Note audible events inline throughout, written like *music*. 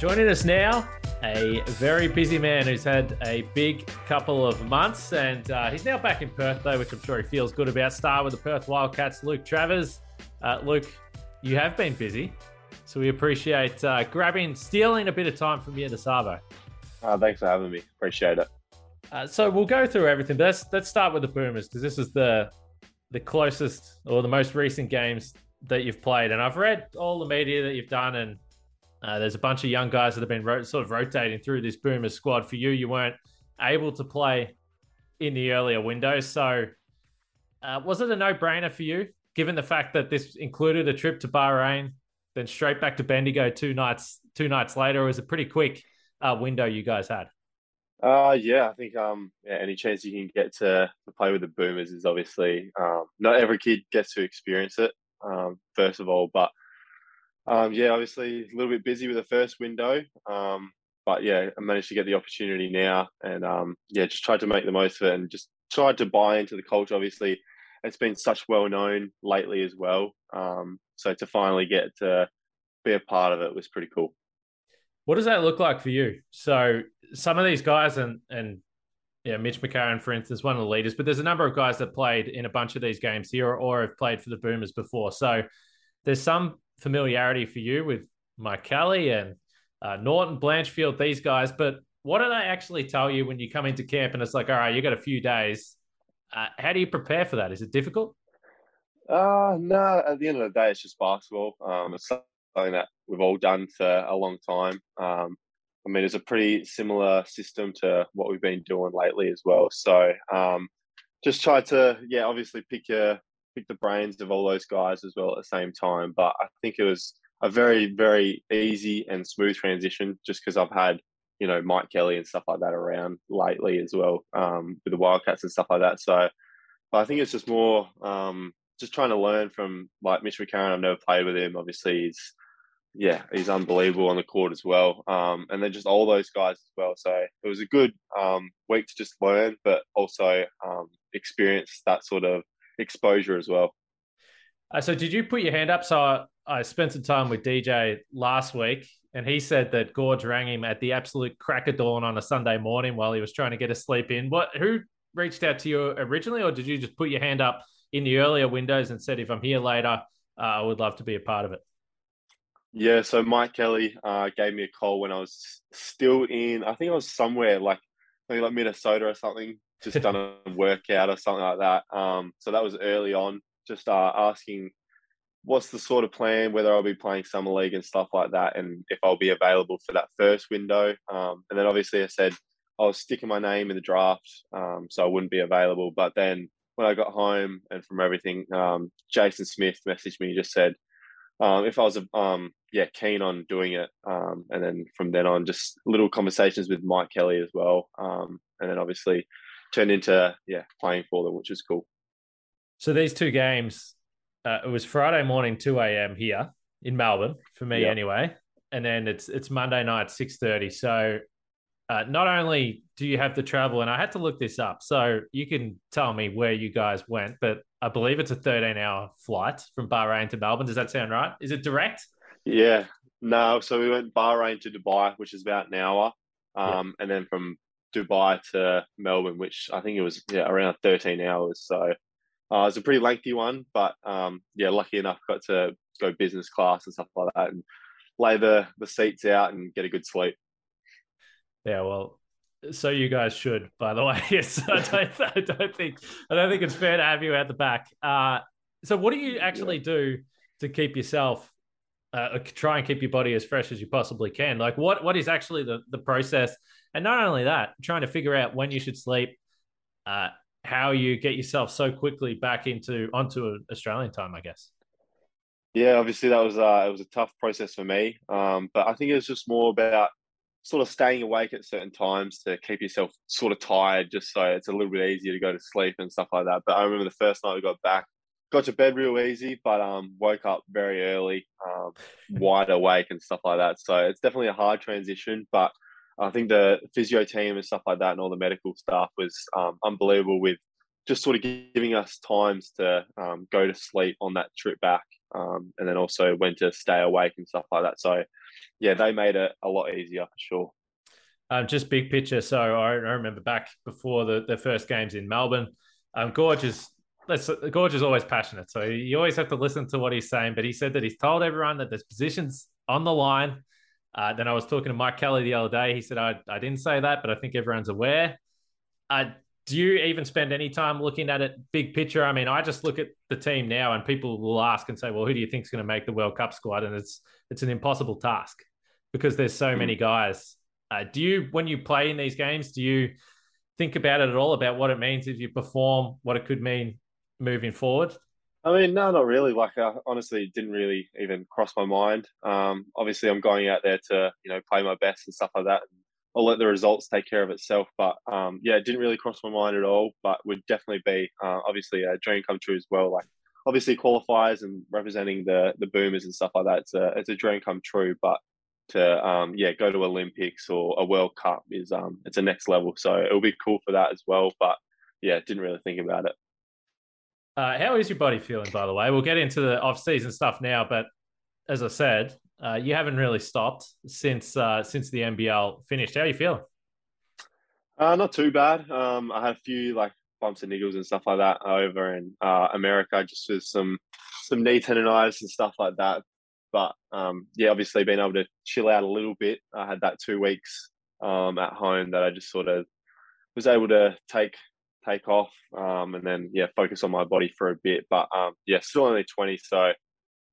Joining us now, a very busy man who's had a big couple of months, and uh, he's now back in Perth, though, which I'm sure he feels good about. Star with the Perth Wildcats, Luke Travers. Uh, Luke, you have been busy, so we appreciate uh, grabbing, stealing a bit of time from you to Savo. Uh, thanks for having me. Appreciate it. Uh, so we'll go through everything. But let's let's start with the Boomers because this is the the closest or the most recent games that you've played, and I've read all the media that you've done, and uh, there's a bunch of young guys that have been ro- sort of rotating through this Boomers squad. For you, you weren't able to play in the earlier windows, so uh, was it a no-brainer for you, given the fact that this included a trip to Bahrain, then straight back to Bendigo two nights two nights later? It was a pretty quick uh, window you guys had. Uh, yeah, I think um, yeah, any chance you can get to, to play with the Boomers is obviously um, not every kid gets to experience it. Um, first of all, but um, yeah, obviously a little bit busy with the first window. Um, but yeah, I managed to get the opportunity now, and um, yeah, just tried to make the most of it, and just tried to buy into the culture. Obviously, it's been such well known lately as well. Um, so to finally get to be a part of it was pretty cool. What does that look like for you? So some of these guys, and and yeah, Mitch McCarron, for instance, one of the leaders, but there's a number of guys that played in a bunch of these games here or have played for the Boomers before. So there's some familiarity for you with Mike Kelly and uh, Norton, Blanchfield, these guys, but what do they actually tell you when you come into camp and it's like, all right, you got a few days? Uh, how do you prepare for that? Is it difficult? Uh, no, at the end of the day, it's just basketball. Um, it's something that we've all done for a long time. Um, I mean, it's a pretty similar system to what we've been doing lately as well. So um, just try to, yeah, obviously pick your pick the brains of all those guys as well at the same time. But I think it was a very, very easy and smooth transition just because I've had, you know, Mike Kelly and stuff like that around lately as well um, with the Wildcats and stuff like that. So I think it's just more um, just trying to learn from like Mitch McCarron. I've never played with him. Obviously, he's yeah, he's unbelievable on the court as well. Um, and then just all those guys as well. So it was a good um, week to just learn, but also um, experience that sort of exposure as well. Uh, so did you put your hand up? So I, I spent some time with DJ last week, and he said that Goorj rang him at the absolute crack of dawn on a Sunday morning while he was trying to get a sleep in. What? Who reached out to you originally, or did you just put your hand up in the earlier windows and said, "If I'm here later, uh, I would love to be a part of it"? Yeah, so Mike Kelly uh, gave me a call when I was still in. I think I was somewhere like maybe like Minnesota or something, just done a workout or something like that. Um, so that was early on, just uh, asking what's the sort of plan, whether I'll be playing summer league and stuff like that, and if I'll be available for that first window. Um, and then obviously I said I was sticking my name in the draft, um, so I wouldn't be available. But then when I got home and from everything, um, Jason Smith messaged me, just said um, if I was um, yeah keen on doing it, and then from then on, just little conversations with Mike Kelly as well, and then obviously turned into yeah playing for them, which is cool. So these two games, uh, it was Friday morning, two a.m. here in Melbourne for me yep. anyway, and then it's it's Monday night, six thirty. So uh, not only do you have to travel, and I had to look this up, so you can tell me where you guys went, but I believe it's a 13 hour flight from Bahrain to Melbourne. Does that sound right? Is it direct? Yeah, no. So we went Bahrain to Dubai, which is about an hour, um, yeah. and then from Dubai to Melbourne, which I think it was yeah around 13 hours. So uh, it was a pretty lengthy one, but um, yeah, lucky enough got to go business class and stuff like that, and lay the the seats out and get a good sleep. Yeah, well, so you guys should, by the *laughs* way. Yes, I don't, I don't think I don't think it's fair to have you at the back. Uh, so, what do you actually do to keep yourself uh, try and keep your body as fresh as you possibly can? Like, what what is actually the the process? And not only that, trying to figure out when you should sleep, uh, how you get yourself so quickly back into onto Australian time, I guess. Yeah, obviously that was uh, it was a tough process for me, um, but I think it was just more about sort of staying awake at certain times to keep yourself sort of tired, just so it's a little bit easier to go to sleep and stuff like that. But I remember the first night we got back, got to bed real easy, but um, woke up very early, um, wide awake and stuff like that. So it's definitely a hard transition, but I think the physio team and stuff like that and all the medical staff was um, unbelievable with just sort of giving us times to um, go to sleep on that trip back, um, and then also when to stay awake and stuff like that. So, yeah, they made it a lot easier for sure. Um, just big picture. So I, I remember back before the, the first games in Melbourne, um, Goorj is that's Goorj is always passionate. So you always have to listen to what he's saying. But he said that he's told everyone that there's positions on the line. Uh, then I was talking to Mike Kelly the other day. He said I, I didn't say that, but I think everyone's aware. Uh, do you even spend any time looking at it big picture? I mean, I just look at the team now, and people will ask and say, "Well, who do you think is going to make the World Cup squad?" And it's it's an impossible task because there's so many mm. guys. Uh, do you, when you play in these games, do you think about it at all about what it means if you perform, what it could mean moving forward? I mean, no, not really. Like, uh, honestly, didn't really even cross my mind. Um, obviously, I'm going out there to, you know, play my best and stuff like that. I'll let the results take care of itself. But um, yeah, it didn't really cross my mind at all. But would definitely be uh, obviously a dream come true as well. Like, obviously, qualifiers and representing the the Boomers and stuff like that. It's a it's a dream come true. But to um, yeah go to Olympics or a World Cup is um, it's a next level. So it'll be cool for that as well. But yeah, didn't really think about it. Uh, how is your body feeling, by the way? We'll get into the off-season stuff now, but as I said, uh, you haven't really stopped since uh, since the NBL finished. How are you feeling? Uh, not too bad. Um, I had a few like bumps and niggles and stuff like that over in uh, America, just with some some knee tendonitis and stuff like that. But um, yeah, obviously being able to chill out a little bit. I had that two weeks um, at home that I just sort of was able to take take off um, and then yeah focus on my body for a bit. But um, yeah, still only twenty, so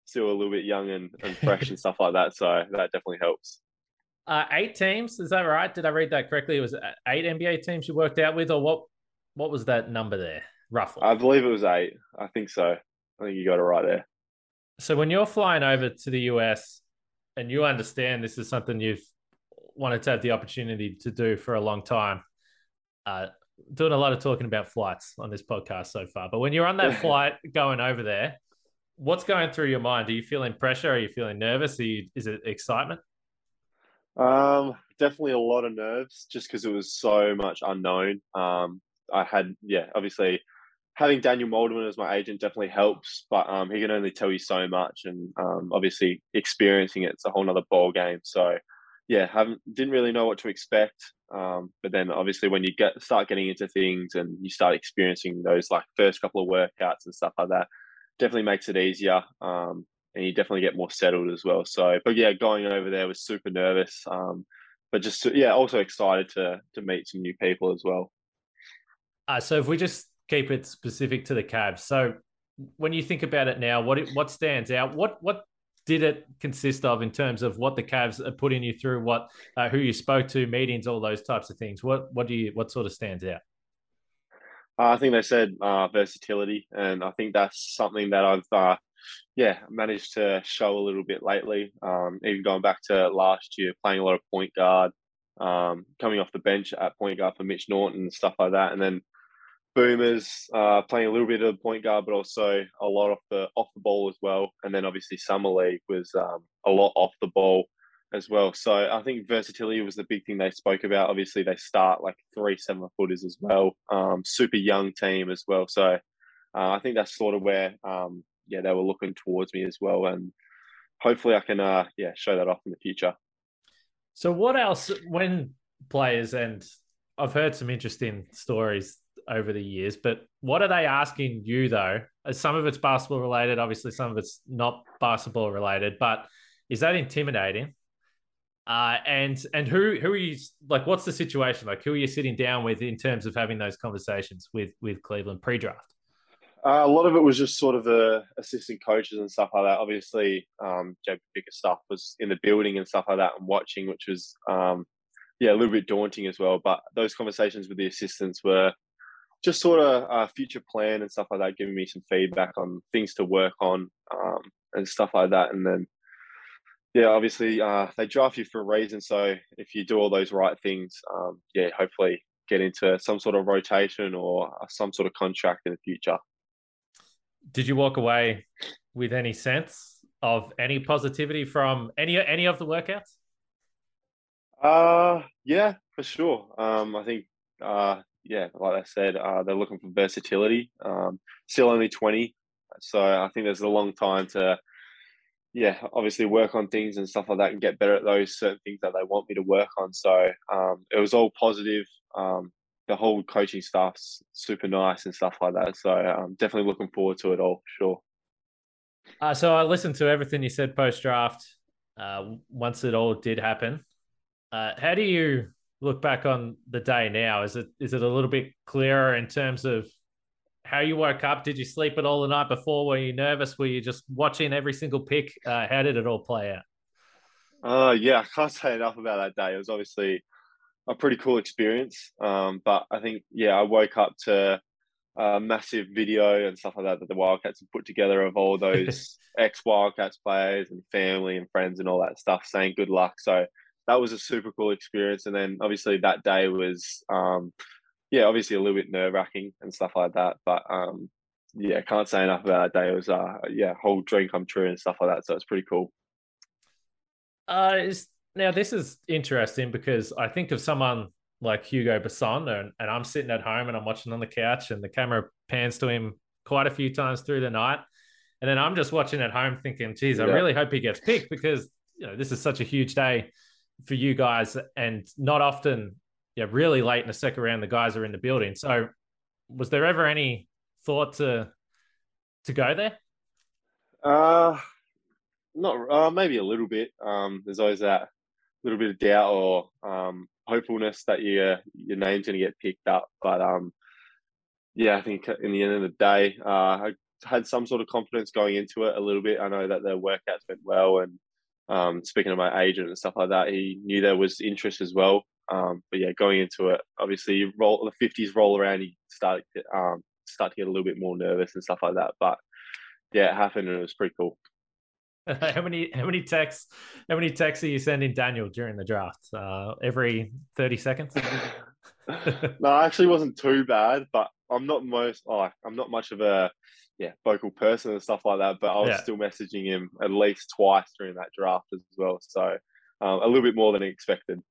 still a little bit young and, and fresh and *laughs* stuff like that. So that definitely helps. Uh, eight teams, is that right? Did I read that correctly? It was eight NBA teams you worked out with, or what? What was that number there, roughly? I believe it was eight. I think so. I think you got it right there. So when you're flying over to the US and you understand this is something you've wanted to have the opportunity to do for a long time, uh, doing a lot of talking about flights on this podcast so far. But when you're on that *laughs* flight going over there, what's going through your mind? Are you feeling pressure? Are you feeling nervous? You, is it excitement? Um, definitely a lot of nerves, just because it was so much unknown. Um, I had, yeah, obviously having Daniel Molderman as my agent definitely helps, but um, he can only tell you so much, and um, obviously experiencing it, it's a whole nother ball game. So, yeah, haven't didn't really know what to expect. Um, but then obviously when you get start getting into things and you start experiencing those like first couple of workouts and stuff like that, definitely makes it easier. Um, and you definitely get more settled as well. So, but yeah, going over there was super nervous. Um, but just yeah, also excited to to meet some new people as well. Uh, so if we just keep it specific to the Cavs. So when you think about it now, what what stands out? What what did it consist of in terms of what the Cavs are putting you through? What uh, who you spoke to, meetings, all those types of things. What what do you what sort of stands out? Uh, I think they said uh, versatility, and I think that's something that I've uh, yeah managed to show a little bit lately. Um, even going back to last year, playing a lot of point guard, um, coming off the bench at point guard for Mitch Norton and stuff like that, and then Boomers uh, playing a little bit of the point guard, but also a lot off the off the ball as well. And then obviously summer league was um, a lot off the ball as well. So I think versatility was the big thing they spoke about. Obviously they start like three seven footers as well, um, super young team as well. So uh, I think that's sort of where um, yeah they were looking towards me as well, and hopefully I can uh, yeah show that off in the future. So what else when players and I've heard some interesting stories over the years. But what are they asking you though? Uh, some of it's basketball related, obviously some of it's not basketball related, but is that intimidating? Uh, and and who who are you like? What's the situation like? Who are you sitting down with in terms of having those conversations with with Cleveland pre-draft? Uh, a lot of it was just sort of the assistant coaches and stuff like that. Obviously, um, Jay Picker stuff was in the building and stuff like that and watching, which was um, yeah a little bit daunting as well. But those conversations with the assistants were just sort of a future plan and stuff like that, giving me some feedback on things to work on um, and stuff like that. And then, yeah, obviously uh, they draft you for a reason. So if you do all those right things, um, yeah, hopefully get into some sort of rotation or some sort of contract in the future. Did you walk away with any sense of any positivity from any any of the workouts? Uh yeah, for sure. Um, I think uh, yeah, like I said, uh, they're looking for versatility. Um, still only 20. So I think there's a long time to, yeah, obviously work on things and stuff like that and get better at those certain things that they want me to work on. So um, it was all positive. Um, the whole coaching staff's super nice and stuff like that. So I'm definitely looking forward to it all, sure. Uh, so I listened to everything you said post draft. Uh, once it all did happen, uh, how do you look back on the day now? Is it is it a little bit clearer in terms of how you woke up? Did you sleep at all the night before? Were you nervous? Were you just watching every single pick? Uh, how did it all play out? Uh, yeah, I can't say enough about that day. It was obviously a pretty cool experience. Um, but I think, yeah, I woke up to a massive video and stuff like that that the Wildcats have put together of all *laughs* those ex Wildcats players and family and friends and all that stuff saying good luck. So that was a super cool experience. And then obviously that day was, um, yeah, obviously a little bit nerve wracking and stuff like that. But um, yeah, can't say enough about that day. It was, uh, yeah, whole dream come true and stuff like that. So it's pretty cool. Uh, is now this is interesting because I think of someone like Hugo Besson, and, and I'm sitting at home and I'm watching on the couch, and the camera pans to him quite a few times through the night, and then I'm just watching at home thinking, "Geez, I really hope he gets picked because you know this is such a huge day for you guys, and not often, yeah, really late in the second round, the guys are in the building. So, was there ever any thought to to go there? Uh not uh, maybe a little bit. Um, there's always that little bit of doubt or um, hopefulness that your your name's going to get picked up. But um, yeah, I think in the end of the day, uh, I had some sort of confidence going into it a little bit. I know that the workouts went well, and um, speaking to my agent and stuff like that, he knew there was interest as well. Um, but yeah, going into it, obviously, you roll the fifties roll around, you start to, um, start to get a little bit more nervous and stuff like that. But yeah, it happened, and it was pretty cool. *laughs* how many how many texts how many texts are you sending Daniel during the draft? Uh, every thirty seconds. *laughs* no, actually wasn't too bad, but I'm not most oh, I'm not much of a yeah vocal person and stuff like that. But I was yeah. still messaging him at least twice during that draft as well. So um, a little bit more than expected.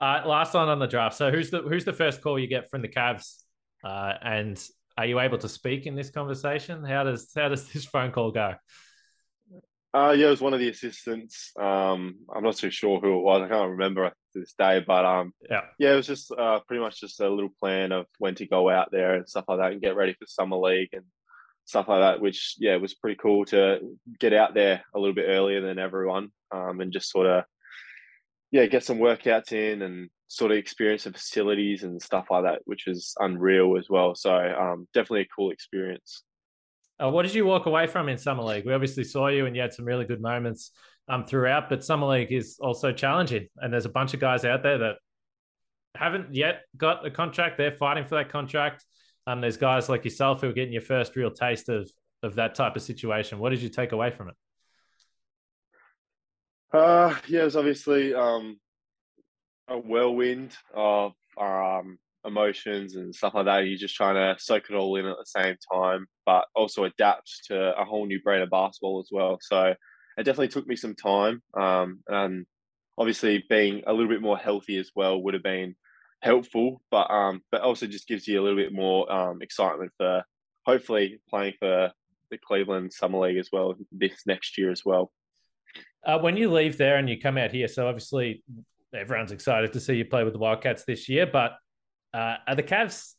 Uh, last one on the draft. So who's the who's the first call you get from the Cavs? Uh, and are you able to speak in this conversation? How does how does this phone call go? Uh, yeah, it was one of the assistants. Um, I'm not too sure who it was. I can't remember to this day, but um, yeah, yeah, it was just uh, pretty much just a little plan of when to go out there and stuff like that, and get ready for summer league and stuff like that. Which yeah, it was pretty cool to get out there a little bit earlier than everyone, um, and just sort of yeah, get some workouts in and sort of experience the facilities and stuff like that, which was unreal as well. So um, definitely a cool experience. Uh, what did you walk away from in Summer League? We obviously saw you and you had some really good moments um, throughout, but Summer League is also challenging. And there's a bunch of guys out there that haven't yet got a contract. They're fighting for that contract. Um, there's guys like yourself who are getting your first real taste of of that type of situation. What did you take away from it? Uh, yeah, it was obviously um, a whirlwind of um, emotions and stuff like that. You're just trying to soak it all in at the same time, but also adapt to a whole new brand of basketball as well. So it definitely took me some time. Um, and obviously being a little bit more healthy as well would have been helpful, but um, but also just gives you a little bit more um, excitement for hopefully playing for the Cleveland Summer League as well this next year as well. Uh, when you leave there and you come out here, so obviously everyone's excited to see you play with the Wildcats this year, but uh, are the Cavs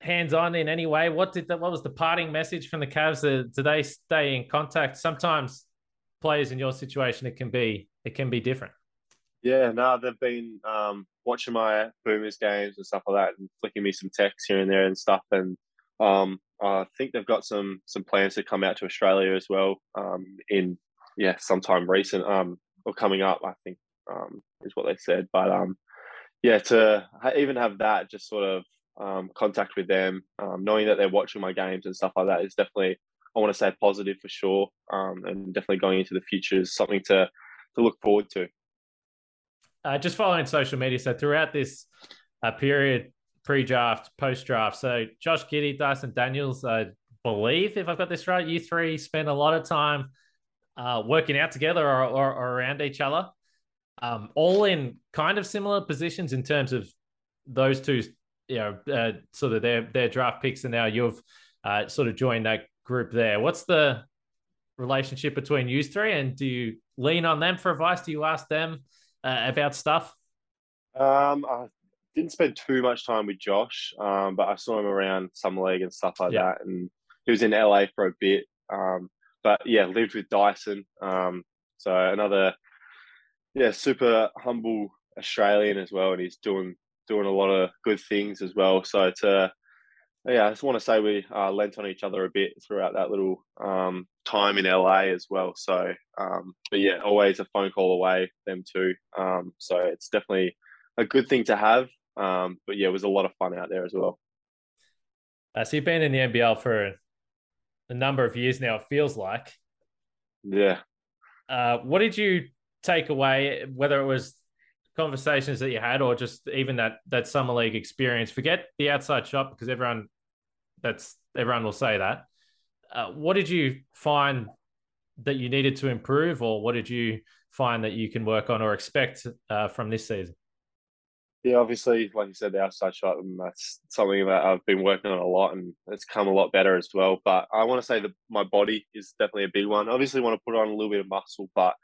hands on in any way? What did the, what was the parting message from the Cavs? Uh, do they stay in contact? Sometimes players in your situation, it can be it can be different. Yeah, no, they've been um, watching my Boomers games and stuff like that, and flicking me some texts here and there and stuff. And um, I think they've got some some plans to come out to Australia as well um, in yeah sometime recent um, or coming up. I think um, is what they said. But um, yeah, to even have that just sort of um, contact with them, um, knowing that they're watching my games and stuff like that is definitely, I want to say positive for sure. Um, and definitely going into the future is something to, to look forward to. Uh, just following social media. So throughout this uh, period, pre-draft, post-draft, so Josh Giddey, Dyson Daniels, I believe, if I've got this right, you three spend a lot of time uh, working out together or, or, or around each other um, all in kind of similar positions in terms of those two you know, uh, sort of their their draft picks, and now you've uh, sort of joined that group there. What's the relationship between you three, and do you lean on them for advice? Do you ask them uh, about stuff? Um, I didn't spend too much time with Josh, um, but I saw him around summer league and stuff like yeah. that, and he was in LA for a bit. Um, but yeah, lived with Dyson. Um, so another, yeah, super humble Australian as well, and he's doing doing a lot of good things as well. So to yeah, I just want to say we uh, lent on each other a bit throughout that little um, time in LA as well. So, um, but yeah, always a phone call away, them too. Um, so it's definitely a good thing to have. Um, but yeah, it was a lot of fun out there as well. Uh, so you've been in the NBL for a number of years now. It feels like. Yeah. Uh, what did you take away? Whether it was conversations that you had, or just even that that summer league experience. Forget the outside shot because everyone that's everyone will say that. Uh, what did you find that you needed to improve, or what did you find that you can work on or expect uh, from this season? Yeah, obviously, like you said, the outside shot, and that's something that I've been working on a lot, and it's come a lot better as well. But I want to say that my body is definitely a big one. Obviously, want to put on a little bit of muscle, but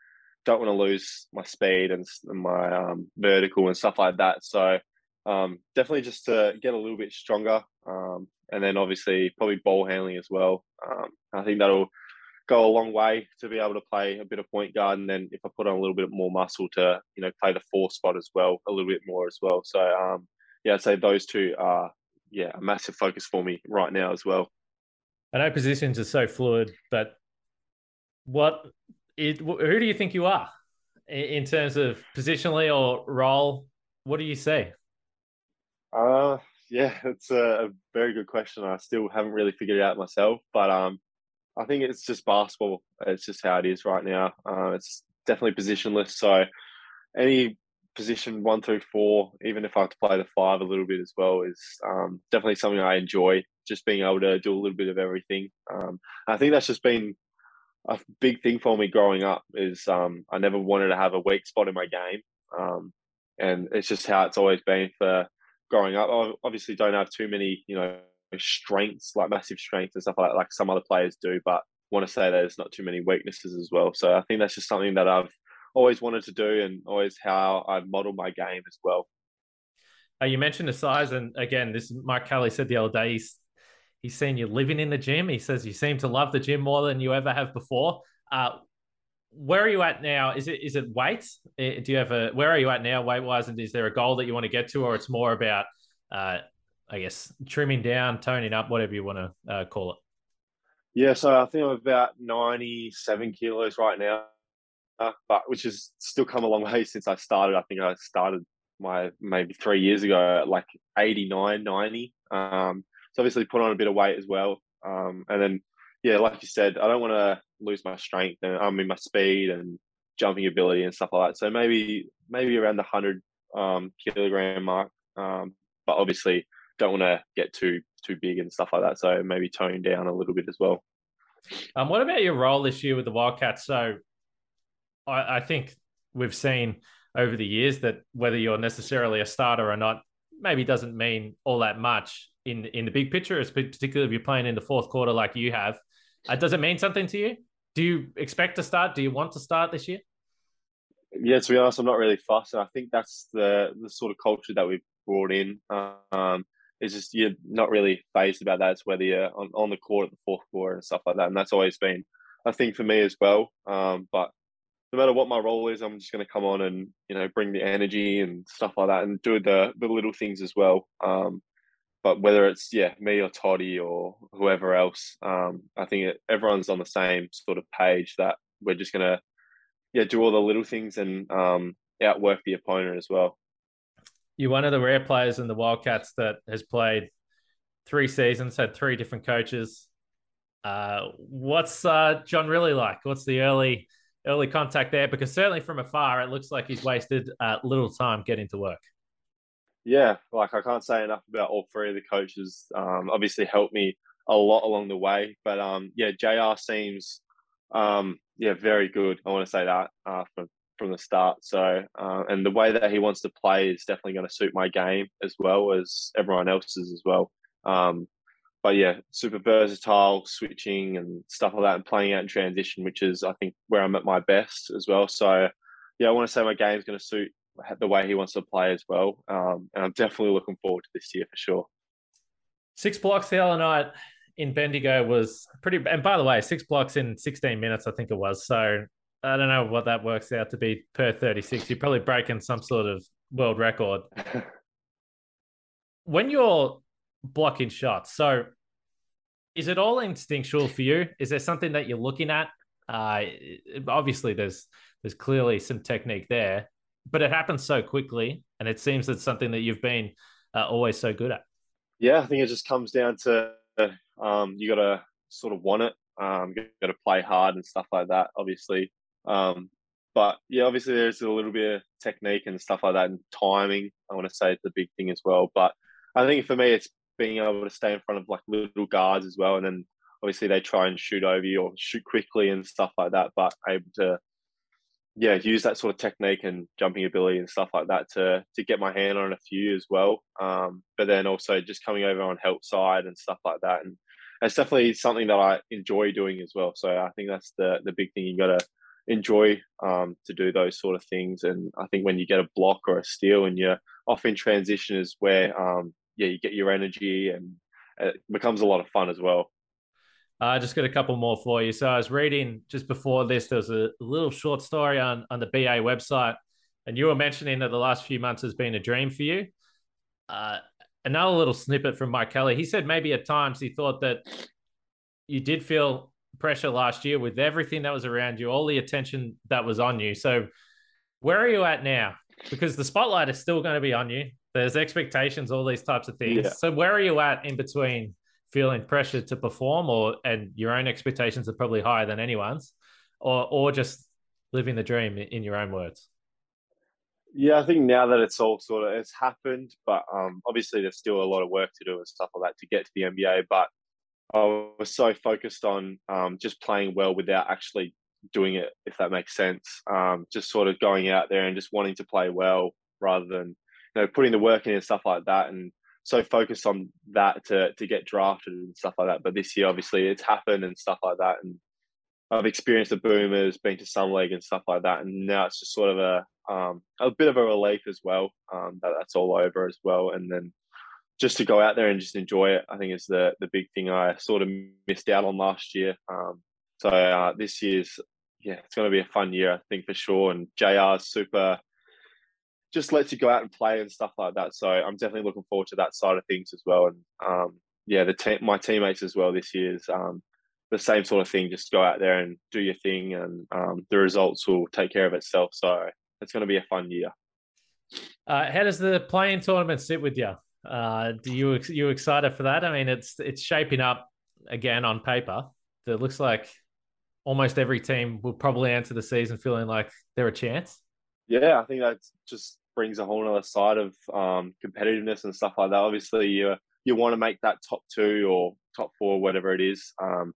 don't want to lose my speed and, my um, vertical and stuff like that. So um, definitely just to get a little bit stronger, um, and then obviously probably ball handling as well. Um, I think that'll go a long way to be able to play a bit of point guard, and then if I put on a little bit more muscle to you know play the four spot as well, a little bit more as well. So um, yeah, I'd say those two are yeah a massive focus for me right now as well. I know positions are so fluid, but what it, who do you think you are in terms of positionally or role? What do you say? Uh, yeah, it's a, very good question. I still haven't really figured it out myself, but um, I think it's just basketball. It's just how it is right now. Uh, it's definitely positionless. So any position one through four, even if I have to play the five a little bit as well, is um, definitely something I enjoy. Just being able to do a little bit of everything. Um, I think that's just been a big thing for me growing up is um, I never wanted to have a weak spot in my game, um, and it's just how it's always been for growing up. I obviously don't have too many, you know, strengths like massive strengths and stuff like that, like some other players do, but want to say there's not too many weaknesses as well. So I think that's just something that I've always wanted to do and always how I've modeled my game as well. Uh, you mentioned the size, and again, this Mike Kelly said the other day he's He's seen you living in the gym. He says you seem to love the gym more than you ever have before. Uh, where are you at now? Is it is it weight? Do you have a where are you at now weight wise? And is there a goal that you want to get to, or it's more about, uh, I guess, trimming down, toning up, whatever you want to uh, call it? Yeah, so I think I'm about 97 kilos right now, uh, but which has still come a long way since I started. I think I started my maybe three years ago like 89, 90. Um, so obviously put on a bit of weight as well. Um, and then, yeah, like you said, I don't want to lose my strength and I mean my speed and jumping ability and stuff like that. So maybe maybe around the hundred um, kilogram mark. Um, but obviously don't want to get too too big and stuff like that. So maybe tone down a little bit as well. Um, what about your role this year with the Wildcats? So I, I think we've seen over the years that whether you're necessarily a starter or not, maybe doesn't mean all that much in in the big picture, particularly if you're playing in the fourth quarter like you have. Uh, does it mean something to you? Do you expect to start? Do you want to start this year? Yeah, to be honest, I'm not really fussed. And I think that's the the sort of culture that we've brought in. Um, it's just you're not really phased about that. It's whether you're on, on the court at the fourth quarter and stuff like that. And that's always been a thing for me as well. Um, but no matter what my role is, I'm just going to come on and you know bring the energy and stuff like that, and do the the little things as well. Um, but whether it's yeah me or Toddy or whoever else, um, I think everyone's on the same sort of page that we're just gonna yeah do all the little things and um, outwork the opponent as well. You're one of the rare players in the Wildcats that has played three seasons, had three different coaches. Uh, what's uh, John Rillie like? What's the early early contact there? Because certainly from afar, it looks like he's wasted uh, little time getting to work yeah, like I can't say enough about all three of the coaches. Um, obviously helped me a lot along the way, but um, yeah, Jr. seems um, yeah very good. I want to say that uh, for from the start. So, uh, and the way that he wants to play is definitely going to suit my game as well as everyone else's as well. Um, but yeah, super versatile, switching and stuff like that, and playing out in transition, which is I think where I'm at my best as well. So, yeah, I want to say my game's going to suit the way he wants to play as well, um, and I'm definitely looking forward to this year for sure. Six blocks the other night in Bendigo was pretty. And by the way, six blocks in 16 minutes, I think it was. So I don't know what that works out to be per 36. You're probably breaking some sort of world record. *laughs* when you're blocking shots, so is it all instinctual for you? Is there something that you're looking at? Uh, obviously, there's there's clearly some technique there, but it happens so quickly, and it seems it's something that you've been uh, always so good at. Yeah, I think it just comes down to um, you got to sort of want it. Um, you got to play hard and stuff like that. Obviously, um, but yeah, obviously there's a little bit of technique and stuff like that, and timing. I want to say it's a big thing as well. But I think for me, it's being able to stay in front of like little guards as well, and then obviously they try and shoot over you or shoot quickly and stuff like that. But able to yeah, use that sort of technique and jumping ability and stuff like that to to get my hand on a few as well. Um, but then also just coming over on help side and stuff like that, and it's definitely something that I enjoy doing as well. So I think that's the the big thing you got to enjoy um, to do those sort of things. And I think when you get a block or a steal and you're off in transition is where um, yeah you get your energy and it becomes a lot of fun as well. I just got a couple more for you. So I was reading just before this, there was a little short story on, on the BA website, and you were mentioning that the last few months has been a dream for you. Uh, another little snippet from Mike Kelly. He said maybe at times he thought that you did feel pressure last year with everything that was around you, all the attention that was on you. So where are you at now? Because the spotlight is still going to be on you. There's expectations, all these types of things. Yeah. So where are you at in between feeling pressure to perform or and your own expectations are probably higher than anyone's or or just living the dream in your own words? Yeah i think now that it's all sort of it's happened but um obviously there's still a lot of work to do and stuff like that to get to the nba but i was so focused on um, just playing well without actually doing it if that makes sense. Um, just sort of going out there and just wanting to play well rather than you know putting the work in and stuff like that and so focused on that to to get drafted and stuff like that. But this year, obviously, it's happened and stuff like that. And I've experienced the Boomers, been to Summer League and stuff like that. And now it's just sort of a um, a bit of a relief as well um, that that's all over as well. And then just to go out there and just enjoy it, I think is the the big thing I sort of missed out on last year. Um, so uh, this year's yeah, it's going to be a fun year, I think for sure. And JR's super just lets you go out and play and stuff like that. So I'm definitely looking forward to that side of things as well. And um, yeah, the te- my teammates as well this year is um, the same sort of thing. Just go out there and do your thing, and um, the results will take care of itself. So it's going to be a fun year. Uh, how does the play-in tournament sit with you? Uh, do you you excited for that? I mean, it's it's shaping up again on paper. It looks like almost every team will probably enter the season feeling like they're a chance yeah, I think that's just brings a whole other side of um, competitiveness and stuff like that. Obviously, you you want to make that top two or top four, whatever it is. Um,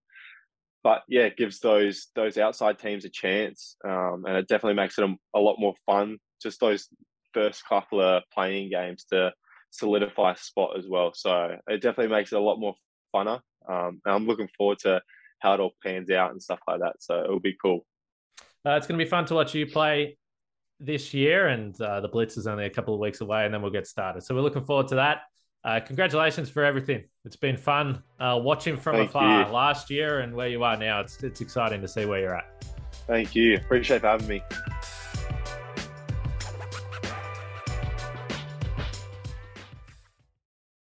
but yeah, it gives those those outside teams a chance, um, and it definitely makes it a, a, lot more fun. Just those first couple of play-in games to solidify a spot as well. So it definitely makes it a lot more funner. Um, and I'm looking forward to how it all pans out and stuff like that. So it'll be cool. Uh, it's going to be fun to watch you play this year, and uh, the Blitz is only a couple of weeks away, and then we'll get started. So we're looking forward to that. Uh, congratulations for everything. It's been fun uh, watching from Thank afar you. last year and where you are now. It's it's exciting to see where you're at. Thank you. Appreciate having me.